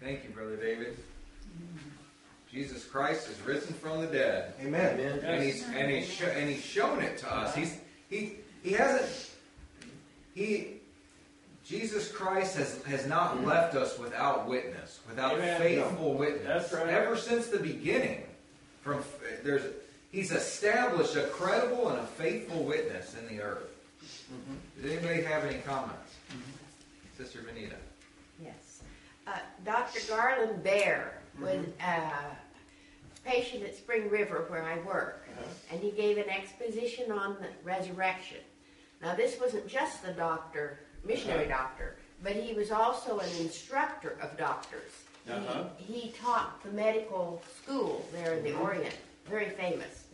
Thank you, Brother David. Jesus Christ is risen from the dead. Amen. And he's and he's sho- and he's shown it to us. He's he he hasn't he Jesus Christ has has not mm. left us without witness, without Amen. faithful witness. That's right. Ever since the beginning, from there's he's established a credible and a faithful witness in the earth. Mm-hmm. Does anybody have any comments? Mm-hmm. Sister Benita. Yes. Uh, Dr. Garland Bear was a mm-hmm. uh, patient at Spring River where I work, uh-huh. and he gave an exposition on the resurrection. Now, this wasn't just the doctor, missionary uh-huh. doctor, but he was also an instructor of doctors. Uh-huh. He, taught the medical school there in the mm-hmm. Orient, very famous.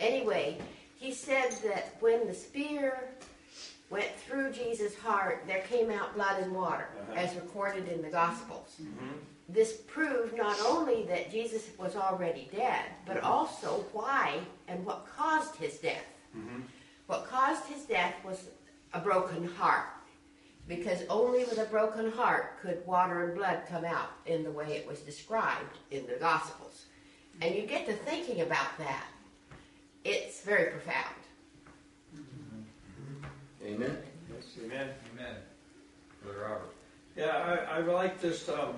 Anyway, he said that when the spear went through Jesus' heart, there came out blood and water, Uh-huh. as recorded in the Gospels. This proved not only that Jesus was already dead, but also why and what caused his death. What caused his death was a broken heart, because only with a broken heart could water and blood come out in the way it was described in the Gospels. And you get to thinking about that, it's very profound. Amen. Yes, amen. Amen. Brother Robert. Yeah, I, I like this. Um,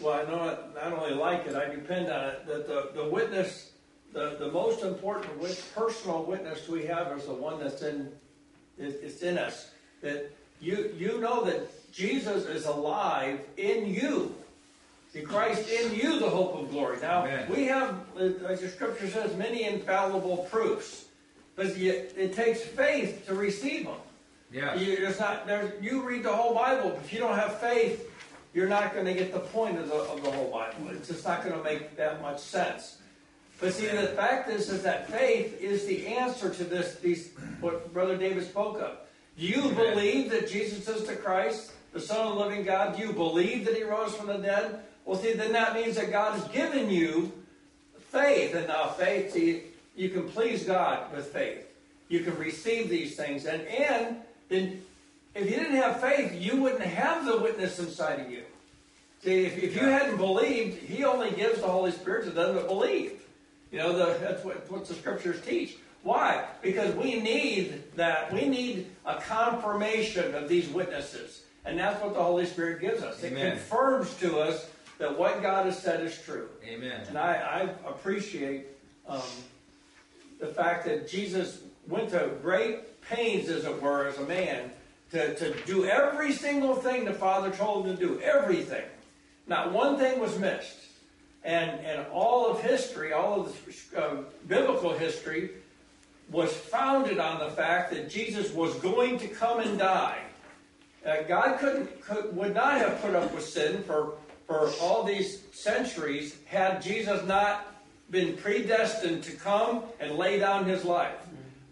well, I know it, not only like it, I depend on it. That the, the witness, the, the most important wit, personal witness we have is the one that's in, it, it's in us. That you you know that Jesus is alive in you. See, Christ in you, the hope of glory. Now Amen. we have, as the Scripture says, many infallible proofs, but you, it takes faith to receive them. Yeah. You, there's not, there's, you read the whole Bible, but if you don't have faith, you're not going to get the point of the, of the whole Bible. It's just not going to make that much sense. But see, the fact is, is that faith is the answer to this, these, what Brother David spoke of. Do you Amen. believe that Jesus is the Christ, the Son of the living God? Do you believe that He rose from the dead? Well, see, then that means that God has given you faith. And now faith, see, you can please God with faith. You can receive these things. And, and then if you didn't have faith, you wouldn't have the witness inside of you. See, if, if you hadn't believed, He only gives the Holy Spirit to them that believe. You know, the, that's what, what the scriptures teach. Why? Because we need that. We need a confirmation of these witnesses. And that's what the Holy Spirit gives us. It confirms to us that what God has said is true. Amen. And I, I appreciate um, the fact that Jesus went to great pains, as it were, as a man, to, to do every single thing the Father told him to do. Everything. Not one thing was missed. And, and all of history, all of the uh, biblical history, was founded on the fact that Jesus was going to come and die. Uh, God couldn't, could, would not have put up with sin for, for all these centuries had Jesus not been predestined to come and lay down his life.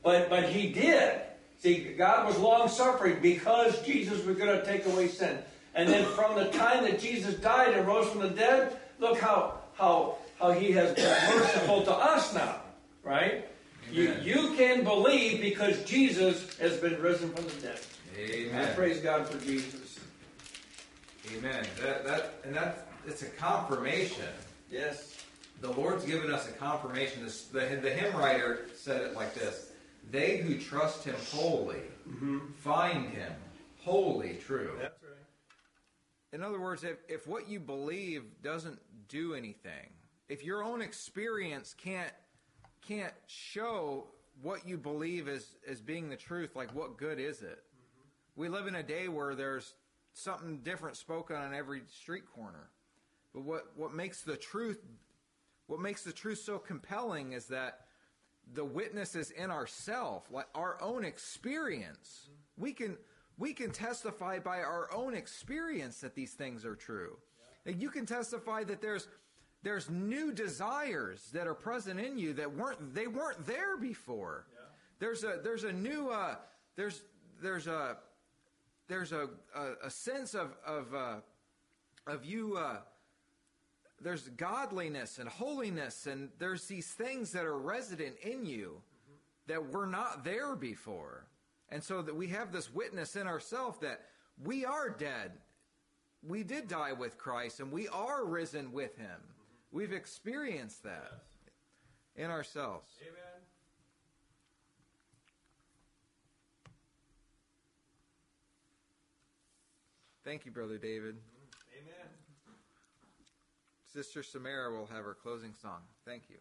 But, but he did. See, God was long suffering because Jesus was going to take away sin. And then from the time that Jesus died and rose from the dead, look how, how, how he has been merciful to us now, right? You, Amen. you can believe because Jesus has been risen from the dead. I praise God for Jesus. Amen. That that and that it's a confirmation. Yes. The Lord's given us a confirmation. This, the, the hymn writer said it like this: "They who trust Him wholly mm-hmm. find Him wholly true." That's right. In other words, if, if what you believe doesn't do anything, if your own experience can't can't show what you believe as, as being the truth, like what good is it? Mm-hmm. We live in a day where there's something different spoken on every street corner. But what, what makes the truth what makes the truth so compelling is that the witness is in ourself, like our own experience. We can we can testify by our own experience that these things are true. Like you can testify that there's there's new desires that are present in you that weren't they weren't there before. There's a there's a new uh, there's there's a there's a a, a sense of of uh, of you. Uh, there's godliness and holiness, and there's these things that are resident in you that were not there before. And so that we have this witness in ourselves that we are dead. We did die with Christ and we are risen with him. We've experienced that yes. in ourselves. Amen. Thank you, Brother David. Amen. Sister Samara will have her closing song. Thank you.